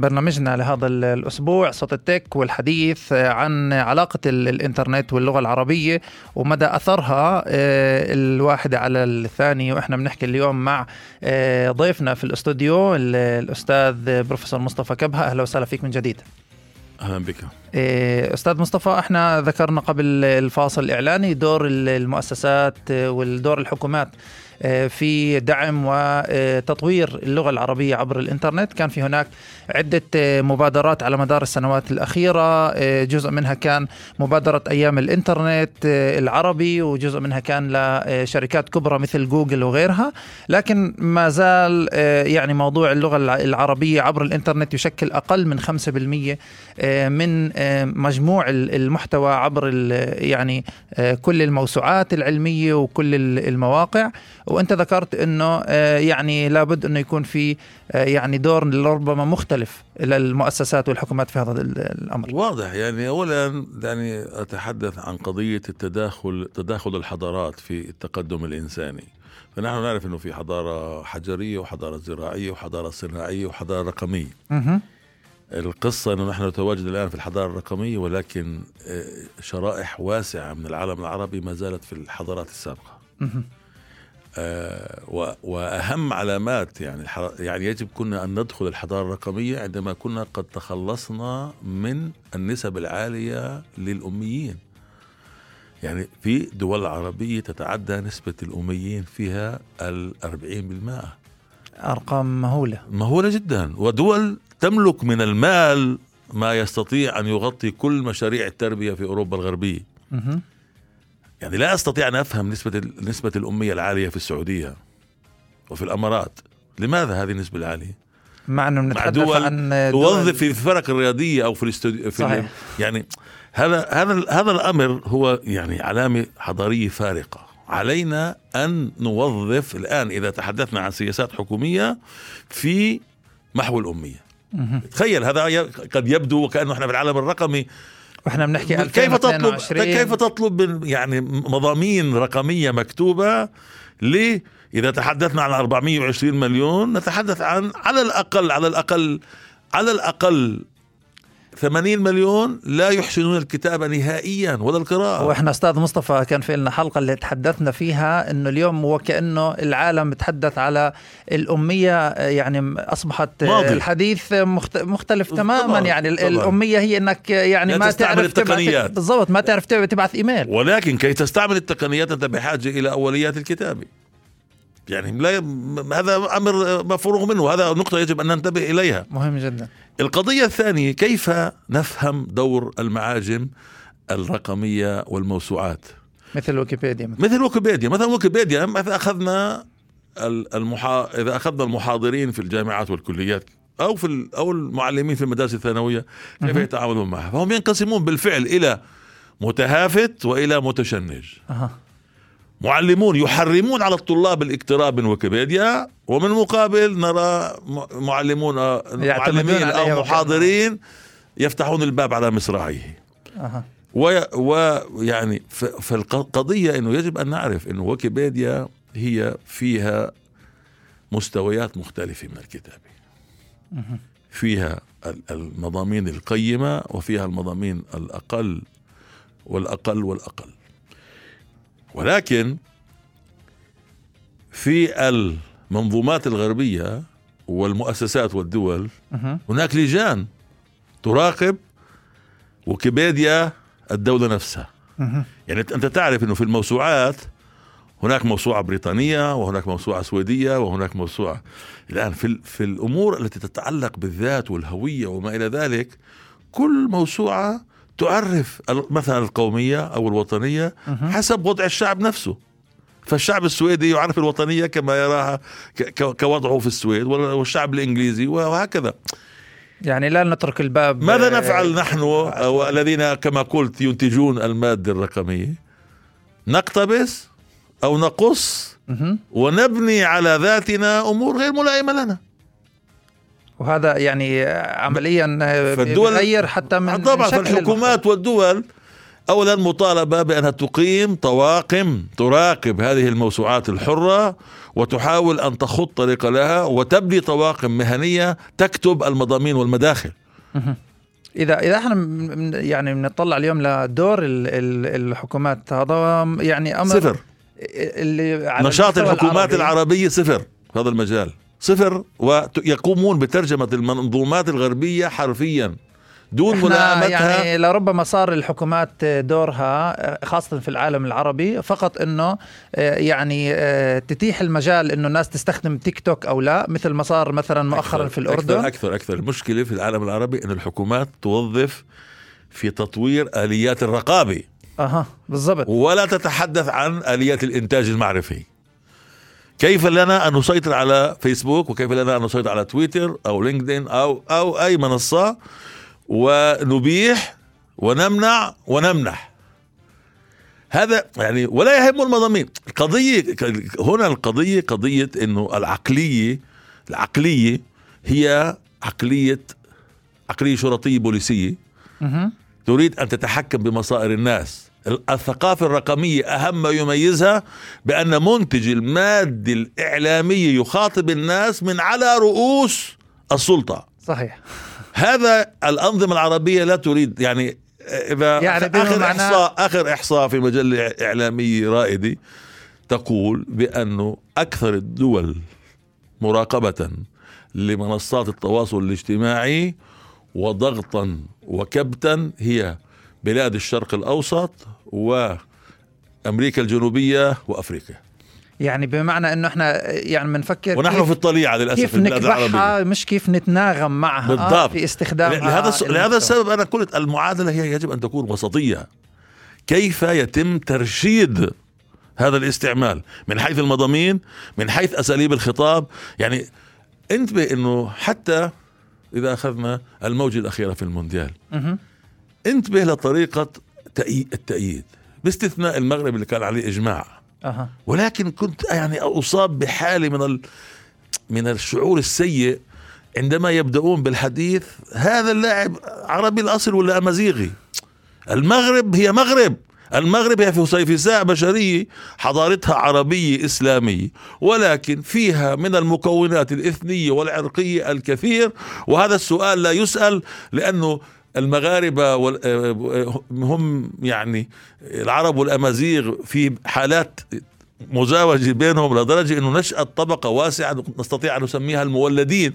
برنامجنا لهذا الأسبوع صوت التك والحديث عن علاقة ال- الإنترنت واللغة العربية ومدى أثرها آه، الواحده على الثاني. وإحنا بنحكي اليوم مع آه، ضيفنا في الاستوديو ال- الأستاذ بروفيسور مصطفى كبهة. أهلا وسهلا فيك من جديد. أهلا بك. أستاذ مصطفى إحنا ذكرنا قبل الفاصل الإعلاني دور المؤسسات آه، والدور الحكومات. آه، في دعم وتطوير اللغة العربية عبر الإنترنت. كان في هناك عدة آه، مبادرات على مدار السنوات الأخيرة. آه، جزء منها كان مبادرة أيام الإنترنت آه، العربي وجزء منها كان لشركات كبرى مثل جوجل وغيرها. لكن ما زال آه، يعني موضوع اللغة الع- العربية عبر الإنترنت يشكل أقل من 5% آه، من آه، مجموع ال- المحتوى عبر يعني آه، كل الموسوعات العلمية وكل ال- المواقع. وأنت ذكرت إنه آه، يعني لابد إنه يكون في آه، يعني دور ربما مختلف للمؤسسات والحكومات في هذا ال- الأمر. واضح. يعني اولا يعني أتحدث عن قضية التداخل تداخل الحضارات في التقدم الإنساني. فنحن نعرف إنه في حضارة حجرية وحضارة زراعية وحضارة صناعية وحضارة رقمية. القصة أنه نحن نتواجد الآن في الحضارة الرقمية ولكن آه، شرائح واسعة من العالم العربي ما زالت في الحضارات السابقة. آه، و- وأهم علامات يعني يعني يجب كنا أن ندخل الحضارة الرقمية عندما كنا قد تخلصنا من النسب العالية للأميين. يعني في دول عربية تتعدى نسبة الأميين فيها الأربعين بالمائة. أرقام مهولة. مهولة جدا. ودول تملك من المال ما يستطيع أن يغطي كل مشاريع التربية في أوروبا الغربية. يعني لا أستطيع أن أفهم نسبة نسبة الأمية العالية في السعودية وفي الأمارات لماذا هذه النسبة العالية؟ مع أنه مع بنتحدث دول عن توظف في الفرق الرياضية أو في الاستوديو في صحيح. يعني هذا هذا هذا الأمر هو يعني علامة حضارية فارقة علينا أن نوظف الآن إذا تحدثنا عن سياسات حكومية في محو الأمية مهم. تخيل هذا قد يبدو وكأنه إحنا في العالم الرقمي وإحنا بنحكي كيف تطلب 2022 كيف تطلب من- يعني مضامين رقمية مكتوبة إذا تحدثنا عن 420 مليون نتحدث عن على الأقل على الأقل على الأقل 80 مليون لا يحسنون الكتابة نهائيا ولا القراءة وإحنا أستاذ مصطفى كان في لنا حلقة اللي تحدثنا فيها إنه اليوم هو كأنه العالم بتحدث على الأمية يعني أصبحت ماضي. الحديث مخت- مختلف تماما طبعاً، يعني طبعاً. الأمية هي إنك يعني ما تعرف تبعث- التقنيات. بالضبط ما تعرف تبعث إيميل ولكن كي تستعمل التقنيات أنت بحاجة إلى أوليات الكتابة يعني لا ي- هذا أمر مفروغ منه هذا نقطة يجب أن ننتبه إليها مهم جدا القضية الثانية كيف نفهم دور المعاجم الرقمية والموسوعات مثل ويكيبيديا مثل. مثل ويكيبيديا مثلا ويكيبيديا مثلا أخذنا ال- المحا... إذا أخذنا المحاضرين في الجامعات والكليات أو في ال... أو المعلمين في المدارس الثانوية كيف. يتعاملون معها فهم ينقسمون بالفعل إلى متهافت وإلى متشنج أها. معلمون يحرمون على الطلاب الاقتراب من ويكيبيديا ومن المقابل نرى معلمون آه، معلمين أو محاضرين يفتحون الباب على مصراعيه. ويعني فالقضيه إنه يجب أن نعرف إنه ويكيبيديا هي فيها مستويات مختلفة من الكتابه فيها ال- المضامين القيمة وفيها المضامين الأقل والأقل والأقل. ولكن في المنظومات الغربية والمؤسسات والدول. هناك لجان تراقب ويكيبيديا الدولة نفسها. يعني أنت تعرف أنه في الموسوعات هناك موسوعة بريطانية وهناك موسوعة سويدية وهناك موسوعة الآن في, في الأمور التي تتعلق بالذات والهوية وما إلى ذلك كل موسوعة تعرف مثلا القومية أو الوطنية حسب وضع الشعب نفسه. فالشعب السويدي يعرف الوطنية كما يراها كوضعه في السويد وال- والشعب الإنجليزي وهكذا. يعني لا نترك الباب ماذا آه، نفعل نحن والذين كما قلت ينتجون المادة الرقمية؟ نقتبس أو نقص. ونبني على ذاتنا أمور غير ملائمة لنا. وهذا يعني عمليا فالدول- بيغير حتى من طبعا فالحكومات والدول أولا مطالبة بأنها تقيم طواقم تراقب هذه الموسوعات الحرة وتحاول أن تخط طريق لها وتبني طواقم مهنية تكتب المضامين والمداخل. اذا إذا إحنا يعني بنطلع اليوم لدور ال- ال- الحكومات هذا يعني أمر صفر. اللي على نشاط الحكومات العربي. العربية صفر في هذا المجال. صفر ويقومون بترجمة المنظومات الغربية حرفيا. دون ملائمتها يعني لربما صار الحكومات دورها خاصة في العالم العربي فقط إنه يعني تتيح المجال إنه الناس تستخدم تيك توك أو لا مثل ما صار مثلا مؤخرا أكثر- في الأردن. أكثر, أكثر أكثر. المشكلة في العالم العربي أن الحكومات توظف في تطوير آليات الرقابة. أها بالضبط. ولا تتحدث عن آليات الإنتاج المعرفي. كيف لنا أن نسيطر على فيسبوك وكيف لنا أن نسيطر على تويتر أو لينكدين أو أو أي منصة ونبيح ونمنع ونمنح. هذا يعني ولا يهم المضامين. القضية هنا القضية قضية إنه العقلية العقلية هي عقلية شرطية بوليسية. مهم. تريد أن تتحكم بمصائر الناس. الثقافة الرقمية أهم ما يميزها بأن منتج المادة الإعلامية يخاطب الناس من على رؤوس السلطة. صحيح. هذا الأنظمة العربية لا تريد يعني إذا يعني آخر إحصاء آخر إحصاء في مجلة إعلامية رائدة تقول بأنه أكثر الدول مراقبة لمنصات التواصل الاجتماعي وضغطا وكبتا هي بلاد الشرق الأوسط وأمريكا الجنوبية وأفريقيا يعني بمعنى إنه إحنا يعني بنفكر ونحن في الطليعة للأسف كيف نكبحها مش كيف نتناغم معها بالضبط. في استخدامها لهذا الس- لهذا. السبب أنا قلت المعادلة هي يجب أن تكون وسطية كيف يتم ترشيد هذا الاستعمال من حيث المضامين من حيث أساليب الخطاب يعني انتبه إنه حتى إذا أخذنا الموجة الأخيرة في المونديال. انتبه لطريقة تأي- التأييد باستثناء المغرب اللي كان عليه إجماع. أها. ولكن كنت يعني أصاب بحالة من ال... من الشعور السيء عندما يبدأون بالحديث هذا اللاعب عربي الأصل ولا أمازيغي؟ المغرب هي مغرب. المغرب هي في فسيفساء بشرية حضارتها عربية إسلامية ولكن فيها من المكونات الإثنية والعرقية الكثير وهذا السؤال لا يسأل لأنه المغاربة وال- آه، هم يعني العرب والأمازيغ في حالات مزاوجة بينهم لدرجة أنه نشأت طبقة واسعة نستطيع أن نسميها المولدين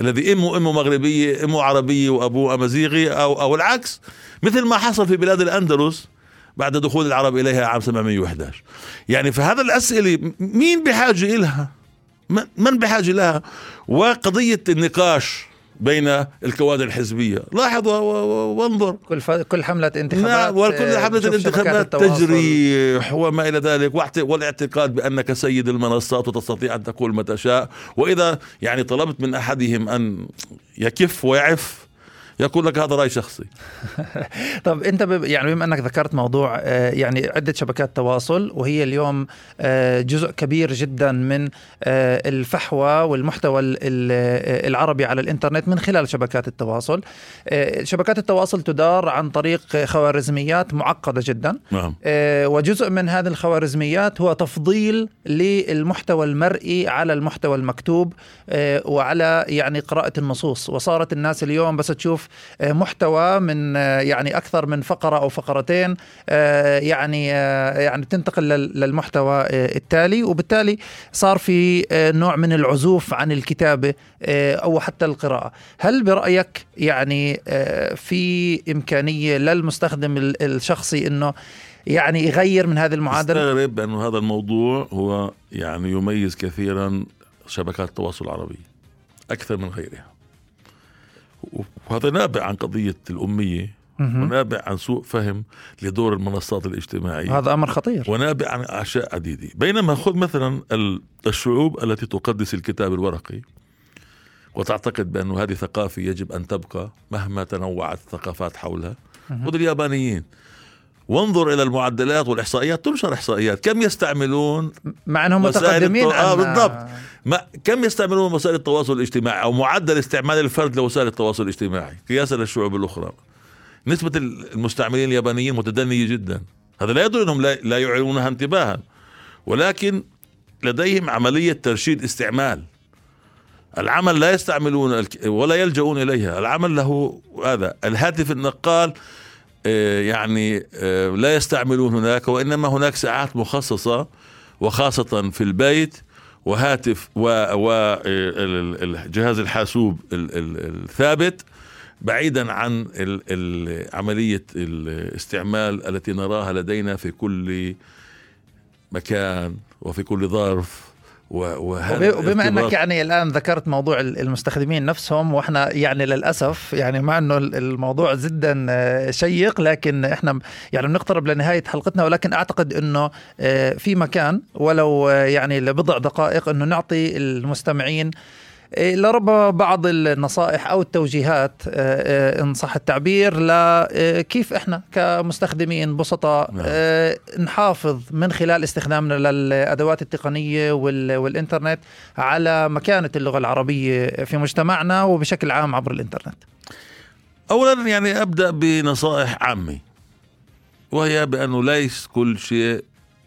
الذي إمه إمه مغربية إمه عربية وأبوه أمازيغي أو أو العكس. مثل ما حصل في بلاد الأندلس بعد دخول العرب إليها عام 711 يعني فهذا الأسئلة مين بحاجة لها من- من بحاجة لها؟ وقضية النقاش بين الكوادر الحزبية. لاحظ وانظر. كل ف... كل حملة انتخابات نعم وكل آه، شبكات الانتخابات. تجري وما إلى ذلك والاعتقاد بأنك سيد المنصات وتستطيع أن تقول ما تشاء. وإذا يعني طلبت من أحدهم أن يكف ويعف يقول لك هذا رأي شخصي. [laughs] طب انت ب... يعني بما انك ذكرت موضوع آه، يعني عدة شبكات تواصل وهي اليوم آه، جزء كبير جدا من آه، الفحوى والمحتوى ال- ال- العربي على الإنترنت من خلال شبكات التواصل. شبكات التواصل تدار عن طريق خوارزميات معقدة جدا. نعم. وجزء من هذه الخوارزميات هو تفضيل للمحتوى المرئي على المحتوى المكتوب وعلى يعني قراءة النصوص. وصارت الناس اليوم بس تشوف آه، محتوى من آه، يعني أكثر من فقرة أو فقرتين آه، يعني يعني تنتقل لل- للمحتوى التالي. وبالتالي صار في نوع من العزوف عن الكتابة آه، أو حتى القراءة. هل برأيك يعني في إمكانية للمستخدم ال- الشخصي أنه يعني يغير من هذه المعادلة؟ استغرب أن هذا الموضوع هو يعني يميز كثيرا شبكات التواصل العربية أكثر من غيرها. وهذا نابع عن قضية الأمية. ونابع عن سوء فهم لدور المنصات الاجتماعية. هذا أمر خطير. ونابع عن أشياء عديدة. بينما خذ مثلا ال- الشعوب التي تقدس الكتاب الورقي وتعتقد بأن هذه ثقافة يجب أن تبقى مهما تنوعت الثقافات حولها. خذ اليابانيين. وانظر إلى المعدلات والإحصائيات تنشر إحصائيات. كم يستعملون مع أنهم متقدمين التو- آه،. بالضبط. ما كم يستعملون وسائل التواصل الاجتماعي أو معدل استعمال الفرد لوسائل التواصل الاجتماعي؟ قياسا للشعوب الأخرى. نسبة المستعملين اليابانيين متدنية جدا. هذا لا يدل أنهم لا, لا يعيرونها انتباها. ولكن لديهم عملية ترشيد استعمال. العمل لا يستعملون ولا يلجؤون إليها. العمل له هذا الهاتف النقال يعني آه، لا يستعملون هناك وإنما هناك ساعات مخصصة وخاصة في البيت وهاتف وجهاز الحاسوب ال- ال- الثابت بعيدا عن عملية الاستعمال التي نراها لدينا في كل مكان وفي كل ظرف. وهذا وب- وبما انك يعني الآن ذكرت موضوع ال- المستخدمين نفسهم وإحنا يعني للأسف يعني مع إنه ال- الموضوع جدا آه، شيق لكن إحنا يعني بنقترب لنهاية حلقتنا ولكن أعتقد إنه آه، في مكان ولو آه، يعني لبضع دقائق إنه نعطي المستمعين لربما بعض النصائح أو التوجيهات آه، آه، إن صح التعبير لكيف إحنا كمستخدمين بسطاء نعم. نحافظ من خلال استخدامنا للأدوات التقنية وال- والإنترنت على مكانة اللغة العربية في مجتمعنا وبشكل عام عبر الإنترنت. اولا يعني أبدأ بنصائح عامة وهي بأنه ليس كل شيء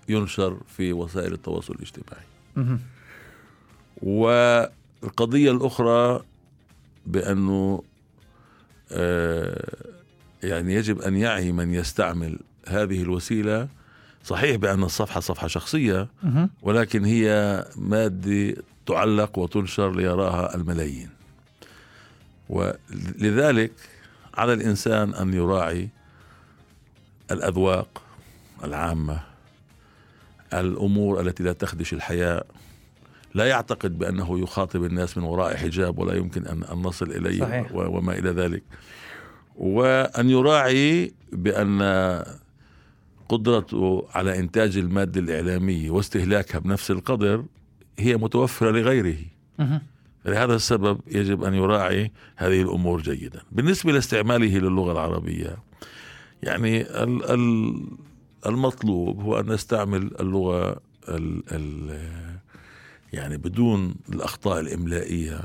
ينشر في وسائل التواصل الاجتماعي مهم. والقضية الأخرى بأنه آه، يعني يجب أن يعي من يستعمل هذه الوسيلة. صحيح بأن الصفحة صفحة شخصية مهم. ولكن هي مادة تعلق وتنشر ليراها الملايين. ولذلك على الإنسان أن يراعي الأذواق العامة الأمور التي لا تخدش الحياة لا يعتقد بأنه يخاطب الناس من وراء حجاب ولا يمكن أن نصل إليه صحيح. وما إلى ذلك وأن يراعي بأن قدرته على إنتاج المادة الإعلامية واستهلاكها بنفس القدر هي متوفرة لغيره. لهذا السبب يجب أن يراعي هذه الأمور جيدا بالنسبة لاستعماله للغة العربية يعني ال- ال- المطلوب هو أن نستعمل اللغة ال ال يعني بدون الأخطاء الإملائية.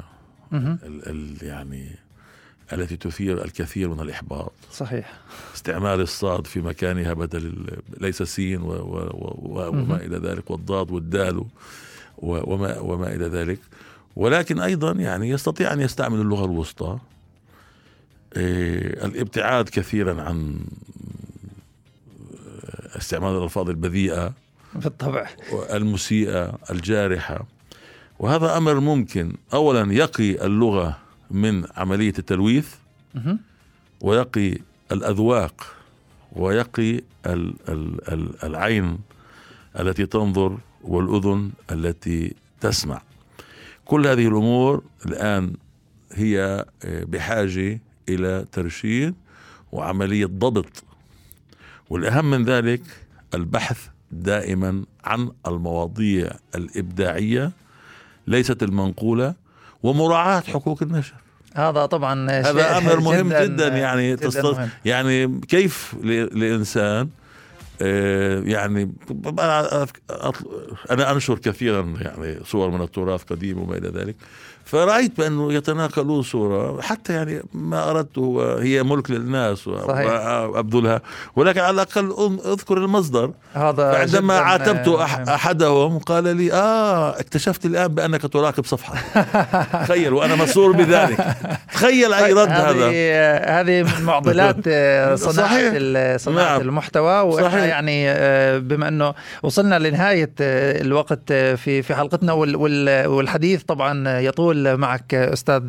ال ال يعني التي تثير الكثير من الإحباط. صحيح. استعمال الصاد في مكانها بدل ليس سين و و و. وما إلى ذلك والضاد والدال وما, وما إلى ذلك. ولكن أيضا يعني يستطيع أن يستعمل اللغة الوسطى. إيه، الابتعاد كثيرا عن آه، استعمال الألفاظ البذيئة بالطبع. المسيئة الجارحة. وهذا أمر ممكن. أولا يقي اللغة من عملية التلويث. ويقي الأذواق ويقي ال ال ال العين التي تنظر والأذن التي تسمع. كل هذه الأمور الآن هي آه، بحاجة إلى ترشيد وعملية ضبط. والأهم من ذلك البحث دائما عن المواضيع الإبداعية ليست المنقولة ومراعاة حقوق النشر هذا طبعا هذا أمر مهم جدا, يعني جداً تست... مهم. يعني كيف ل... لإنسان آه، يعني أنا أطل- أنا أنشر كثيرا يعني صور من التراث قديم وما إلى ذلك فرأيت بأنه يتناقلون صورة حتى يعني ما أردت هو هي ملك للناس و- صحيح. وابذلها ولكن على الأقل أن- أذكر المصدر هذا فعندما جداً عاتبت مهم. أح أحدهم قال لي آه اكتشفت الآن بأنك تراقب صفحة [laughs] تخيل وأنا مسرور بذلك [laughs] تخيل أي رد هذا هذه من معضلات آه، [laughs] صحيح. ال- صناعة نعم. المحتوى وإحنا صحيح. يعني آه، بما أنه وصلنا لنهاية آه، الوقت آه، في في حلقتنا وال- وال- والحديث طبعا يطول معك آه، أستاذ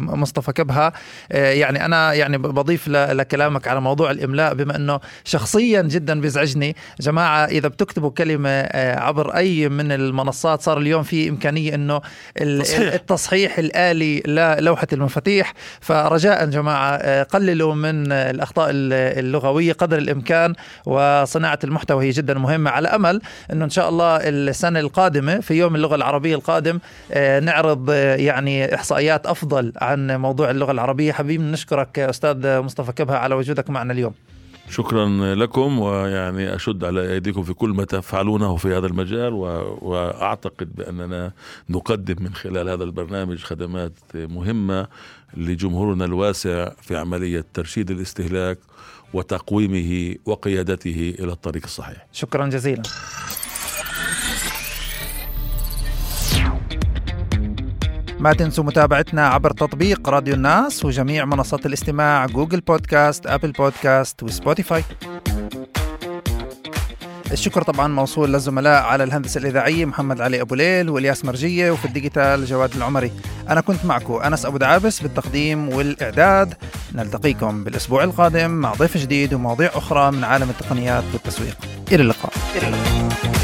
مصطفى كبهه آه، يعني أنا يعني بضيف لكلامك على موضوع الإملاء بما إنه شخصيا جدا بيزعجني. جماعة إذا بتكتبوا كلمة آه، عبر أي من المنصات صار اليوم في إمكانية إنه ال- تصحيح. التصحيح الآلي للوحة المفاتيح. فرجاء جماعة آه، قللوا من آه، الأخطاء ال- اللغوية قدر الإمكان وصناعة المحتوى هي جدا مهمة. على أمل أنه إن شاء الله السنة القادمة في يوم اللغة العربية القادم نعرض يعني إحصائيات أفضل عن موضوع اللغة العربية. حبيبي نشكرك أستاذ مصطفى كبهة على وجودك معنا اليوم. شكرا لكم ويعني أشد على أيديكم في كل ما تفعلونه في هذا المجال و... وأعتقد بأننا نقدم من خلال هذا البرنامج خدمات مهمة لجمهورنا الواسع في عملية ترشيد الاستهلاك وتقويمه وقيادته إلى الطريق الصحيح. شكرا جزيلا. ما تنسوا متابعتنا عبر تطبيق راديو الناس وجميع منصات الاستماع Google Podcast Apple Podcast و Spotify. الشكر طبعا موصول للزملاء على الهندسة الإذاعية محمد علي أبو ليل والياس مرجية وفي الديجيتال جواد العمري. أنا كنت معكم أنس أبو دعابس بالتقديم والإعداد. نلتقيكم بالأسبوع القادم مع ضيف جديد ومواضيع أخرى من عالم التقنيات والتسويق. إلى اللقاء, إلى اللقاء.